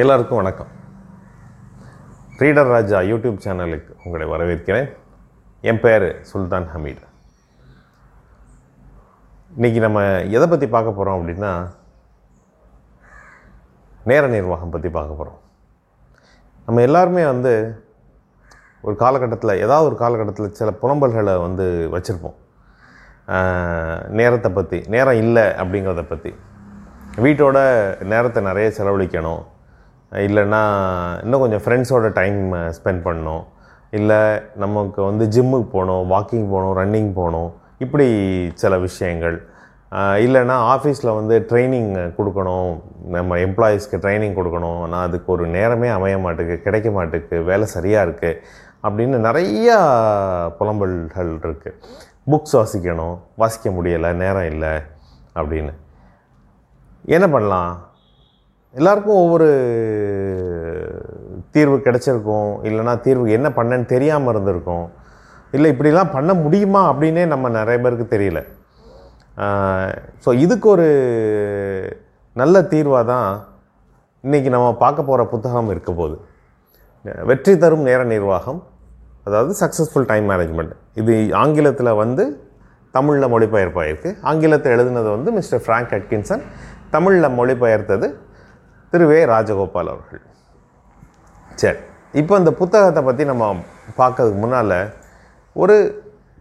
எல்லாருக்கும் வணக்கம். ரீடர் ராஜா யூடியூப் சேனலுக்கு உங்களை வரவேற்கிறேன். என் பெயர் சுல்தான் ஹமீட் இன்றைக்கி நம்ம எதை பற்றி பார்க்க போகிறோம் அப்படின்னா நேர நிர்வாகம் பற்றி பார்க்க போகிறோம் நம்ம எல்லாருமே வந்து ஒரு காலகட்டத்தில் ஏதாவது ஒரு காலகட்டத்தில் சில புலம்பல்களை வந்து வச்சுருப்போம். நேரத்தை பற்றி நேரம் இல்லை அப்படிங்கிறத பற்றி வீட்டோட நேரத்தை நிறைய செலவழிக்கணும். இல்லைன்னா இன்னும் கொஞ்சம் ஃப்ரெண்ட்ஸோட டைம் ஸ்பெண்ட் பண்ணோம் இல்லை நமக்கு வந்து ஜிம்முக்கு போகணும் வாக்கிங் போகணும் ரன்னிங் போகணும் இப்படி சில விஷயங்கள். இல்லைன்னா ஆஃபீஸில் வந்து ட்ரைனிங் கொடுக்கணும். நம்ம எம்ப்ளாயீஸ்க்கு ட்ரைனிங் கொடுக்கணும். நான் அதுக்கு ஒரு நேரமே அமைய மாட்டுக்கு கிடைக்க மாட்டுக்கு வேலை சரியாக இருக்குது அப்படின்னு நிறையா புலம்பல்கள் இருக்குது புக்ஸ் வாசிக்கணும். வாசிக்க முடியலை நேரம் இல்லை அப்படின்னு. என்ன பண்ணலாம்? எல்லாருக்கும் ஒவ்வொரு தீர்வு கிடச்சிருக்கும். இல்லைன்னா தீர்வு என்ன பண்ணேன்னு தெரியாமல் இருந்திருக்கும். இல்லை இப்படிலாம் பண்ண முடியுமா அப்படின்னே நம்ம நிறைய பேருக்கு தெரியல. ஸோ இதுக்கு ஒரு நல்ல தீர்வாக தான் இன்றைக்கி நம்ம பார்க்க போகிற புத்தகம் இருக்க போது வெற்றி தரும் நேர நிர்வாகம் அதாவது சக்ஸஸ்ஃபுல் டைம் மேனேஜ்மெண்ட் இது ஆங்கிலத்தில் வந்து தமிழில் மொழிபெயர்ப்பாயிருக்கு. ஆங்கிலத்தில் எழுதினது வந்து மிஸ்டர் ஃப்ராங்க் அட்கின்சன். தமிழில் மொழிபெயர்த்தது திரு வே. ராஜகோபால் அவர்கள். சரி இப்போ இந்த புத்தகத்தை பற்றி நம்ம பார்க்கறதுக்கு முன்னால் ஒரு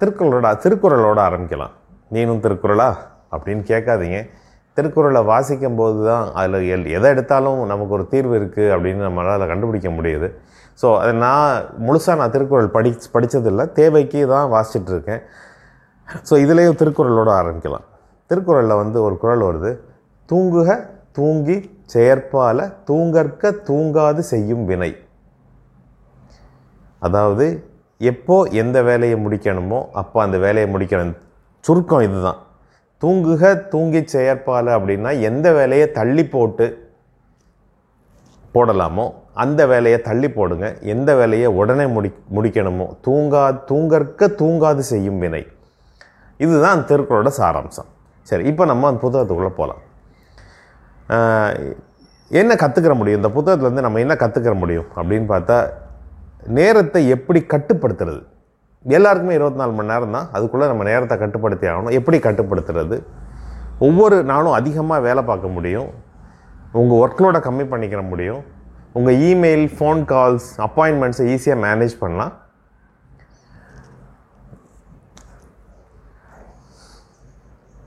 திருக்குறளோட திருக்குறளோட ஆரம்பிக்கலாம். நீனும் திருக்குறளா? அப்படின்னு கேட்காதீங்க. திருக்குறளை வாசிக்கும் போது தான் அதில் எல் எதை எடுத்தாலும் நமக்கு ஒரு தீர்வு இருக்குது அப்படின்னு நம்மளால் கண்டுபிடிக்க முடியுது. ஸோ அதை நான் முழுசாக நான் திருக்குறள் படி படித்ததில்லை தேவைக்கு தான் வாசிச்சுட்ருக்கேன். ஸோ இதுலேயும் திருக்குறளோட ஆரம்பிக்கலாம். திருக்குறளில் வந்து ஒரு குறள் வருது. தூங்குக தூங்கி செயற்பால தூங்கற்க தூங்காது செய்யும் வினை. அதாவது எப்போ எந்த வேலையை முடிக்கணுமோ அப்போ அந்த வேலையை முடிக்கணும். சுருக்கம் இதுதான். தூங்குக தூங்கி செயற்பால அப்படின்னா எந்த வேலையை தள்ளி போட்டு போடலாமோ அந்த வேலையை தள்ளி போடுங்க. எந்த வேலையை உடனே முடி முடிக்கணுமோ தூங்கா தூங்கற்க தூங்காது செய்யும் வினை. இதுதான் அந்த திருக்குறளோட சாராம்சம். சரி இப்போ நம்ம அந்த புத்தகத்துக்குள்ளே போகலாம் என்ன கற்றுக்கிற முடியும்? இந்த புத்தகத்துலேருந்து நம்ம என்ன கற்றுக்கிற முடியும்? அப்படின்னு பார்த்தா நேரத்தை எப்படி கட்டுப்படுத்துறது? எல்லாருக்குமே இருபத்தி நாலு மணி நேரம் தான். அதுக்குள்ளே நம்ம நேரத்தை கட்டுப்படுத்தி ஆகணும். எப்படி கட்டுப்படுத்துறது? ஒவ்வொரு நாளும் அதிகமாக வேலை பார்க்க முடியும். உங்கள் ஒர்க்லோட கம்மி பண்ணிக்கிற முடியும். உங்கள் இமெயில் ஃபோன் கால்ஸ் அப்பாயின்மெண்ட்ஸை ஈஸியாக மேனேஜ் பண்ணலாம்.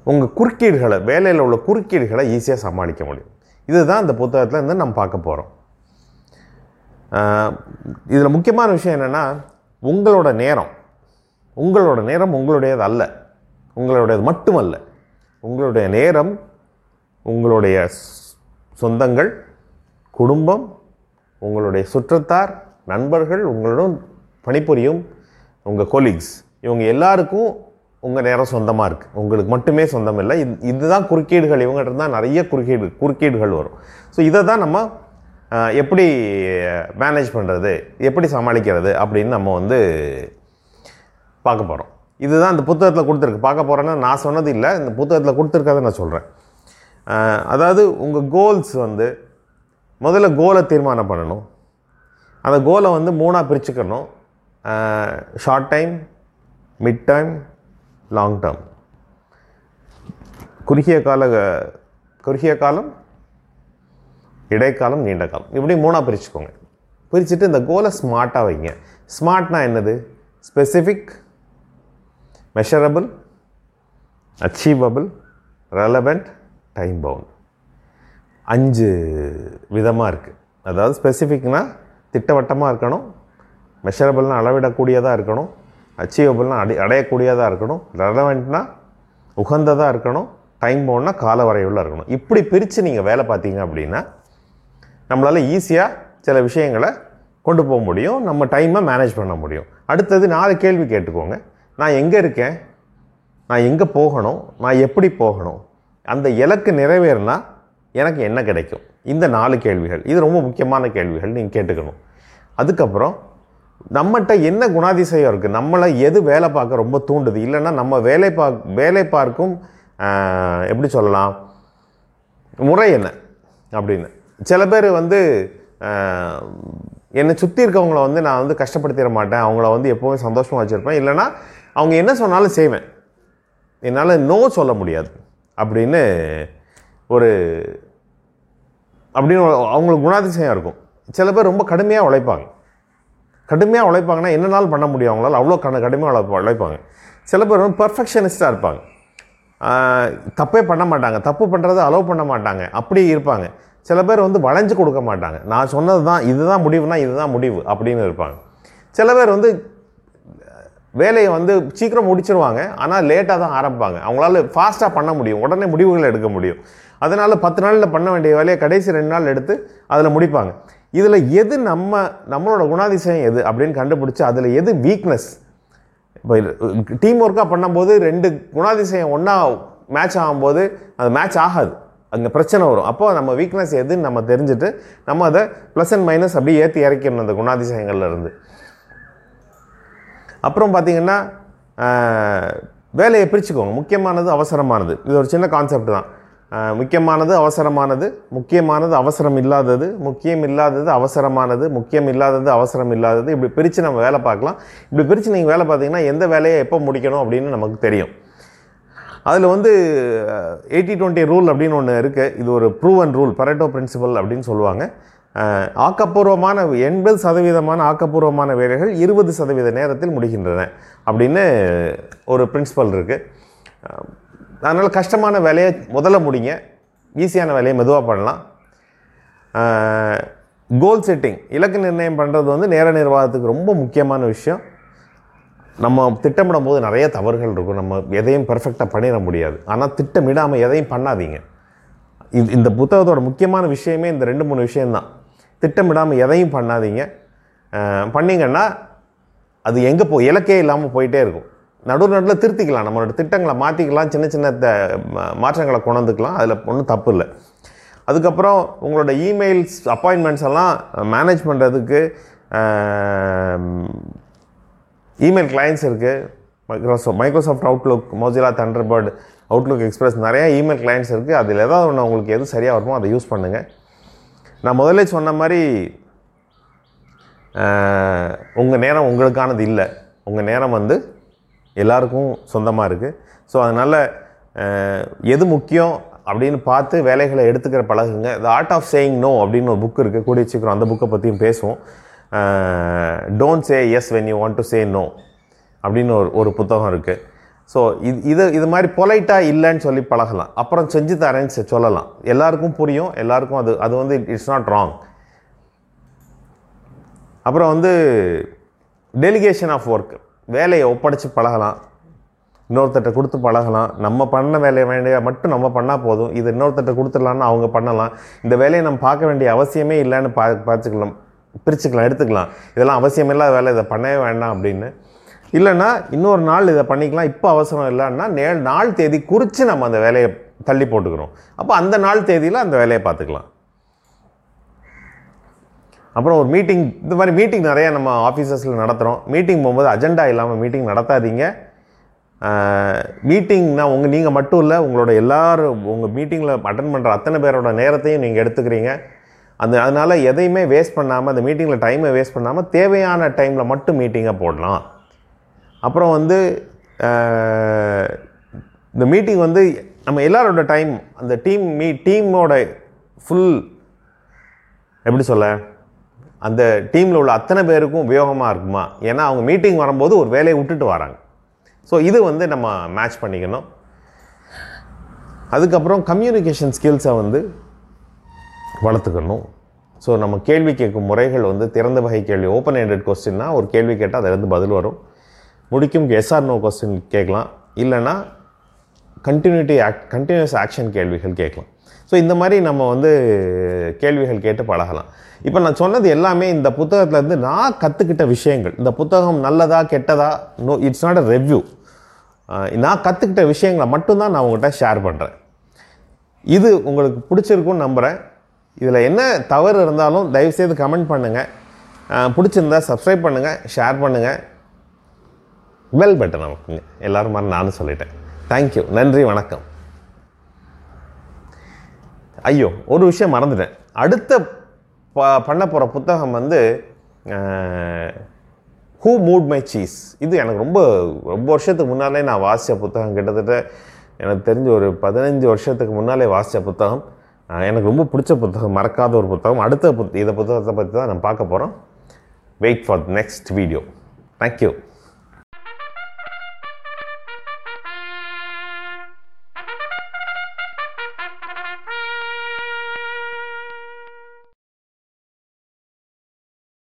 உங்கள் குறுக்கீடுகளை வேலையில் உள்ள குறுக்கீடுகளை ஈஸியாக சமாளிக்க முடியும். இதுதான் இந்த புத்தகத்தில் இருந்து நம்ம பார்க்க போகிறோம் இதில் முக்கியமான விஷயம் என்னென்னா உங்களோட நேரம் உங்களோட நேரம் உங்களுடையது அல்ல. உங்களுடையது மட்டுமல்ல. உங்களுடைய நேரம் உங்களுடைய சொந்தங்கள் குடும்பம் உங்களுடைய சுற்றத்தார் நண்பர்கள் உங்களுடன் பணிபுரியும் உங்கள் கொலீக்ஸ் இவங்க எல்லாருக்கும் உங்கள் நேரம் சொந்தமாக இருக்குது உங்களுக்கு மட்டுமே சொந்தம் இல்லை. இது இதுதான் குறுக்கீடுகள். இவங்ககிட்ட தான் நிறைய குறுக்கீடு குறுக்கீடுகள் வரும். ஸோ இதை தான் நம்ம எப்படி மேனேஜ் பண்ணுறது எப்படி சமாளிக்கிறது? அப்படின்னு நம்ம வந்து பார்க்க போகிறோம் இதுதான் இந்த புத்தகத்தில் கொடுத்துருக்கு. பார்க்க போகிறேன்னா நான் சொன்னது இல்லை. இந்த புத்தகத்தில் கொடுத்துருக்கதை நான் சொல்கிறேன் அதாவது உங்கள் கோல்ஸ் வந்து முதல்ல கோலை தீர்மானம் பண்ணணும். அந்த கோலை வந்து மூணாக பிரிச்சுக்கணும். Short time mid time long term குறுகிய கால குறுகிய காலம் இடைக்காலம் நீண்ட காலம். இப்படி மூணாக பிரிச்சுக்கோங்க. பிரிச்சுட்டு இந்த கோலை ஸ்மார்ட்டாக வைங்க. ஸ்மார்ட்னா என்னது? Specific measurable achievable relevant time bound அஞ்சு விதமாக இருக்குது அதாவது ஸ்பெசிஃபிக்னால் திட்டவட்டமாக இருக்கணும். மெஷரபிள்னால் அளவிடக்கூடியதாக இருக்கணும். அச்சீவபிள்னால் அடை அடையக்கூடியதாக இருக்கணும். ரெலவெண்ட்னா உகந்ததாக இருக்கணும். டைம் போனால் கால வரையுள்ள இருக்கணும். இப்படி பிரித்து நீங்கள் வேலை பார்த்தீங்க அப்படின்னா நம்மளால் ஈஸியாக சில விஷயங்களை கொண்டு போக முடியும். நம்ம டைமை மேனேஜ் பண்ண முடியும். அடுத்தது நாலு கேள்வி கேட்டுக்கோங்க. நான் எங்கே இருக்கேன்? நான் எங்கே போகணும்? நான் எப்படி போகணும்? அந்த இலக்கு நிறைவேறினா எனக்கு என்ன கிடைக்கும்? இந்த நாலு கேள்விகள். இது ரொம்ப முக்கியமான கேள்விகள். நீங்கள் கேட்டுக்கணும். அதுக்கப்புறம் நம்மகிட்ட என்ன குணாதிசயம் இருக்குது நம்மளை எது வேலை பார்க்க ரொம்ப தூண்டுது? இல்லைன்னா நம்ம வேலை பார்க் வேலை பார்க்கும் எப்படி சொல்லலாம்? முறை என்ன? அப்படின்னு. சில பேர் வந்து என்னை சுற்றி இருக்கவங்கள வந்து நான் வந்து கஷ்டப்படுத்திட மாட்டேன். அவங்கள வந்து எப்போவுமே சந்தோஷமாக வச்சுருப்பேன். இல்லைன்னா அவங்க என்ன சொன்னாலும் செய்வேன். என்னால் நோ சொல்ல முடியாது. அப்படின்னு ஒரு அப்படின்னு அவங்களுக்கு குணாதிசயம் இருக்கும். சில பேர் ரொம்ப கடுமையாக உழைப்பாங்க. கடுமையாக உழைப்பாங்கன்னா என்னனாலும் பண்ண முடியும் அவங்களால? அவ்வளோ கடு கடுமையாக உழைப்பா உழைப்பாங்க. சில பேர் வந்து பர்ஃபெக்ஷனிஸ்டாக இருப்பாங்க. தப்பே பண்ண மாட்டாங்க. தப்பு பண்ணுறதை அலோவ் பண்ண மாட்டாங்க. அப்படியே இருப்பாங்க. சில பேர் வந்து வளைஞ்சு கொடுக்க மாட்டாங்க. நான் சொன்னது தான் இதுதான் முடிவுனா இதுதான் முடிவு அப்படின்னு இருப்பாங்க. சில பேர் வந்து வேலையை வந்து சீக்கிரம் முடிச்சிருவாங்க. ஆனால் லேட்டாக தான் ஆரம்பிப்பாங்க. அவங்களால ஃபாஸ்ட்டாக பண்ண முடியும். உடனே முடிவுகளை எடுக்க முடியும். அதனால் பத்து நாளில் பண்ண வேண்டிய வேலையை கடைசி ரெண்டு நாள் எடுத்து அதில் முடிப்பாங்க. இதில் எது நம்ம நம்மளோட குணாதிசயம் எது அப்படின்னு கண்டுபிடிச்சி அதில் எது வீக்னஸ் இப்போ டீம் ஒர்க்காக பண்ணும்போது ரெண்டு குணாதிசயம் ஒன்றா மேட்ச் ஆகும்போது அது மேட்ச் ஆகாது. அங்கே பிரச்சனை வரும். அப்போ நம்ம வீக்னஸ் எதுன்னு நம்ம தெரிஞ்சுட்டு நம்ம அதை ப்ளஸ் அண்ட் மைனஸ் அப்படியே ஏற்றி இறக்கிடணும் அந்த குணாதிசயங்கள்லேருந்து அப்புறம் பார்த்திங்கன்னா வேலையை பிரிச்சுக்கோங்க. முக்கியமானது அவசரமானது. இது ஒரு சின்ன கான்செப்ட் தான். முக்கியமானது அவசரமானது. முக்கியமானது அவசரம் இல்லாதது. முக்கியம் இல்லாதது அவசரமானது. முக்கியம் இல்லாதது அவசரம் இல்லாதது. இப்படி பிரித்து நம்ம வேலை பார்க்கலாம். இப்படி பிரித்து நீங்கள் வேலை பார்த்தீங்கன்னா எந்த வேலையை எப்போ முடிக்கணும் அப்படின்னு நமக்கு தெரியும். அதில் வந்து எயிட்டி டுவெண்ட்டி ரூல் அப்படின்னு ஒன்று இருக்குது இது ஒரு ப்ரூவன் ரூல் பரேட்டோ பிரின்சிபல் அப்படின்னு சொல்லுவாங்க. ஆக்கப்பூர்வமான எண்பது சதவீதமான ஆக்கப்பூர்வமான வேலைகள் இருபது சதவீத நேரத்தில் முடிகின்றன அப்படின்னு ஒரு பிரின்சிபல் இருக்குது அதனால் கஷ்டமான வேலையை முதல்ல முடிங்க. ஈஸியான வேலையை மெதுவாக பண்ணலாம். கோல் செட்டிங் இலக்கு நிர்ணயம் பண்ணுறது வந்து நேர நிர்வாகத்துக்கு ரொம்ப முக்கியமான விஷயம். நம்ம திட்டமிடும் போது நிறைய தவறுகள் இருக்கும். நம்ம எதையும் பர்ஃபெக்டாக பண்ணிட முடியாது. ஆனால் திட்டமிடாமல் எதையும் பண்ணாதீங்க. இது இந்த புத்தகத்தோட முக்கியமான விஷயமே இந்த ரெண்டு மூணு விஷயம்தான். திட்டமிடாமல் எதையும் பண்ணாதீங்க. பண்ணிங்கன்னா பண்ணீங்கன்னா அது எங்கே போ இலக்கே இல்லாமல் போயிட்டே இருக்கும். நடுவு நடுவில் திருத்திக்கலாம். நம்மளோட திட்டங்களை மாற்றிக்கலாம் சின்ன சின்ன த- ம- மாற்றங்களை கொண்டுக்கலாம் அதில் ஒன்றும் தப்பு இல்லை. அதுக்கப்புறம் உங்களோட இமெயில்ஸ் அப்பாயின்மெண்ட்ஸ் எல்லாம் மேனேஜ் பண்ணுறதுக்கு இமெயில் கிளைண்ட்ஸ் இருக்குது Microsoft Microsoft Outlook Mozilla Thunderbird Outlook Express நிறையா இமெயில் கிளைண்ட்ஸ் இருக்குது அதில் ஏதாவது ஒன்று உங்களுக்கு எது சரியாக வருமோ அதை யூஸ் பண்ணுங்கள் நான் முதல்ல சொன்ன மாதிரி உங்கள் நேரம் உங்களுக்கானது இல்லை. உங்கள் நேரம் வந்து எல்லாருக்கும் சொந்தமாக இருக்குது ஸோ அதனால் எது முக்கியம் அப்படின்னு பார்த்து வேலைகளை எடுத்துக்கிற பழகுங்க. The art of saying no அப்படின்னு ஒரு புக் இருக்குது கூடிய சீக்கிரம் அந்த புக்கை பற்றியும் பேசுவோம். Don't say yes when you want to say no அப்படின்னு ஒரு ஒரு புத்தகம் இருக்குது ஸோ இது இது இது மாதிரி பொலைட்டாக இல்லைன்னு சொல்லி பழகலாம். அப்புறம் செஞ்சு தரேன்னு சொல்லலாம். எல்லாருக்கும் புரியும். எல்லாருக்கும் அது அது வந்து இட்ஸ் நாட் ராங் அப்புறம் வந்து டெலிகேஷன் ஆஃப் ஒர்க் வேலையை ஒப்படைச்சு பழகலாம். இன்னொருத்தட்ட கொடுத்து பழகலாம். நம்ம பண்ண வேலையை வேண்டிய மட்டும் நம்ம பண்ணால் போதும். இது இன்னொருத்தட்ட கொடுத்துடலான்னு அவங்க பண்ணலாம். இந்த வேலையை நம்ம பார்க்க வேண்டிய அவசியமே இல்லைன்னு பா பார்த்துக்கலாம். பிரிச்சுக்கலாம் எடுத்துக்கலாம். இதெல்லாம் அவசியமில்லாத வேலை. இதை பண்ணவே வேண்டாம் அப்படின்னு. இல்லைன்னா இன்னொரு நாள் இதை பண்ணிக்கலாம். இப்போ அவசரம் இல்லைன்னா நே நாள் தேதி குறித்து நம்ம அந்த வேலையை தள்ளி போட்டுக்கிறோம். அப்போ அந்த நாள் தேதியில் அந்த வேலையை பார்த்துக்கலாம். அப்புறம் ஒரு மீட்டிங் இந்த மாதிரி மீட்டிங் நிறையா நம்ம ஆஃபீஸஸில் நடத்துகிறோம் மீட்டிங் போகும்போது அஜெண்டா இல்லாமல் மீட்டிங் நடத்தாதீங்க. மீட்டிங்னா உங்கள் நீங்கள் மட்டும் இல்லை உங்களோட எல்லாரும் உங்கள் மீட்டிங்கில் அட்டன் பண்ணுற அத்தனை பேரோட நேரத்தையும் நீங்கள் எடுத்துக்கிறீங்க. அந்த அதனால் எதையுமே வேஸ்ட் பண்ணாமல் அந்த மீட்டிங்கில் டைமை வேஸ்ட் பண்ணாமல் தேவையான டைமில் மட்டும் மீட்டிங்கை போடலாம். அப்புறம் வந்து இந்த மீட்டிங் வந்து நம்ம எல்லாரோட டைம் அந்த டீம் மீ டீமோட ஃபுல் எப்படி சொல்ல? அந்த டீமில் உள்ள அத்தனை பேருக்கும் உபயோகமாக இருக்குமா? ஏன்னா அவங்க மீட்டிங் வரும்போது ஒரு வேலையை விட்டுட்டு வராங்க. ஸோ இது வந்து நம்ம மேட்ச் பண்ணிக்கணும். அதுக்கப்புறம் கம்யூனிகேஷன் ஸ்கில்ஸை வந்து வளர்த்துக்கணும். ஸோ நம்ம கேள்வி கேட்கும் முறைகள் வந்து திறந்த வகை கேள்வி ஓப்பன் ஹேண்டட் கொஸ்டின்னா ஒரு கேள்வி கேட்டால் அதிலிருந்து பதில் வரும். முடிக்கும் எஸ்ஆர் நோ கொஸ்டின் கேட்கலாம். இல்லைன்னா கண்டினியூட்டி ஆக் கண்டினியூஸ் ஆக்ஷன் கேள்விகள் கேட்கலாம். ஸோ இந்த மாதிரி நம்ம வந்து கேள்விகள் கேட்டு பழகலாம். இப்போ நான் சொன்னது எல்லாமே இந்த புத்தகத்துலேருந்து நான் கற்றுக்கிட்ட விஷயங்கள். இந்த புத்தகம் நல்லதா கெட்டதா? No it's not a review நான் கற்றுக்கிட்ட விஷயங்களை மட்டும்தான் நான் உங்கள்கிட்ட ஷேர் பண்ணுறேன் இது உங்களுக்கு பிடிச்சிருக்கும்னு நம்புகிறேன் இதில் என்ன தவறு இருந்தாலும் தயவுசெய்து கமெண்ட் பண்ணுங்கள் பிடிச்சிருந்தா சப்ஸ்கிரைப் பண்ணுங்கள் ஷேர் பண்ணுங்கள் பெல் பட்டன் நமக்குங்க எல்லாரும் மாதிரி நானும் சொல்லிட்டேன். தேங்க்யூ நன்றி வணக்கம். ஐயோ ஒரு விஷயம் மறந்துட்டேன். அடுத்த ப பண்ண போகிற புத்தகம் வந்து ஹூ மூட் மை சீஸ் இது எனக்கு ரொம்ப ரொம்ப வருஷத்துக்கு முன்னாலே நான் வாசித்த புத்தகம். கிட்டத்தட்ட எனக்கு தெரிஞ்ச ஒரு பதினஞ்சு வருஷத்துக்கு முன்னாலே வாசித்த புத்தகம். எனக்கு ரொம்ப பிடிச்ச புத்தகம் மறக்காத ஒரு புத்தகம். அடுத்த புத் இதை புத்தகத்தை பற்றி தான் நான் பார்க்க போகிறோம் wait for next video thank you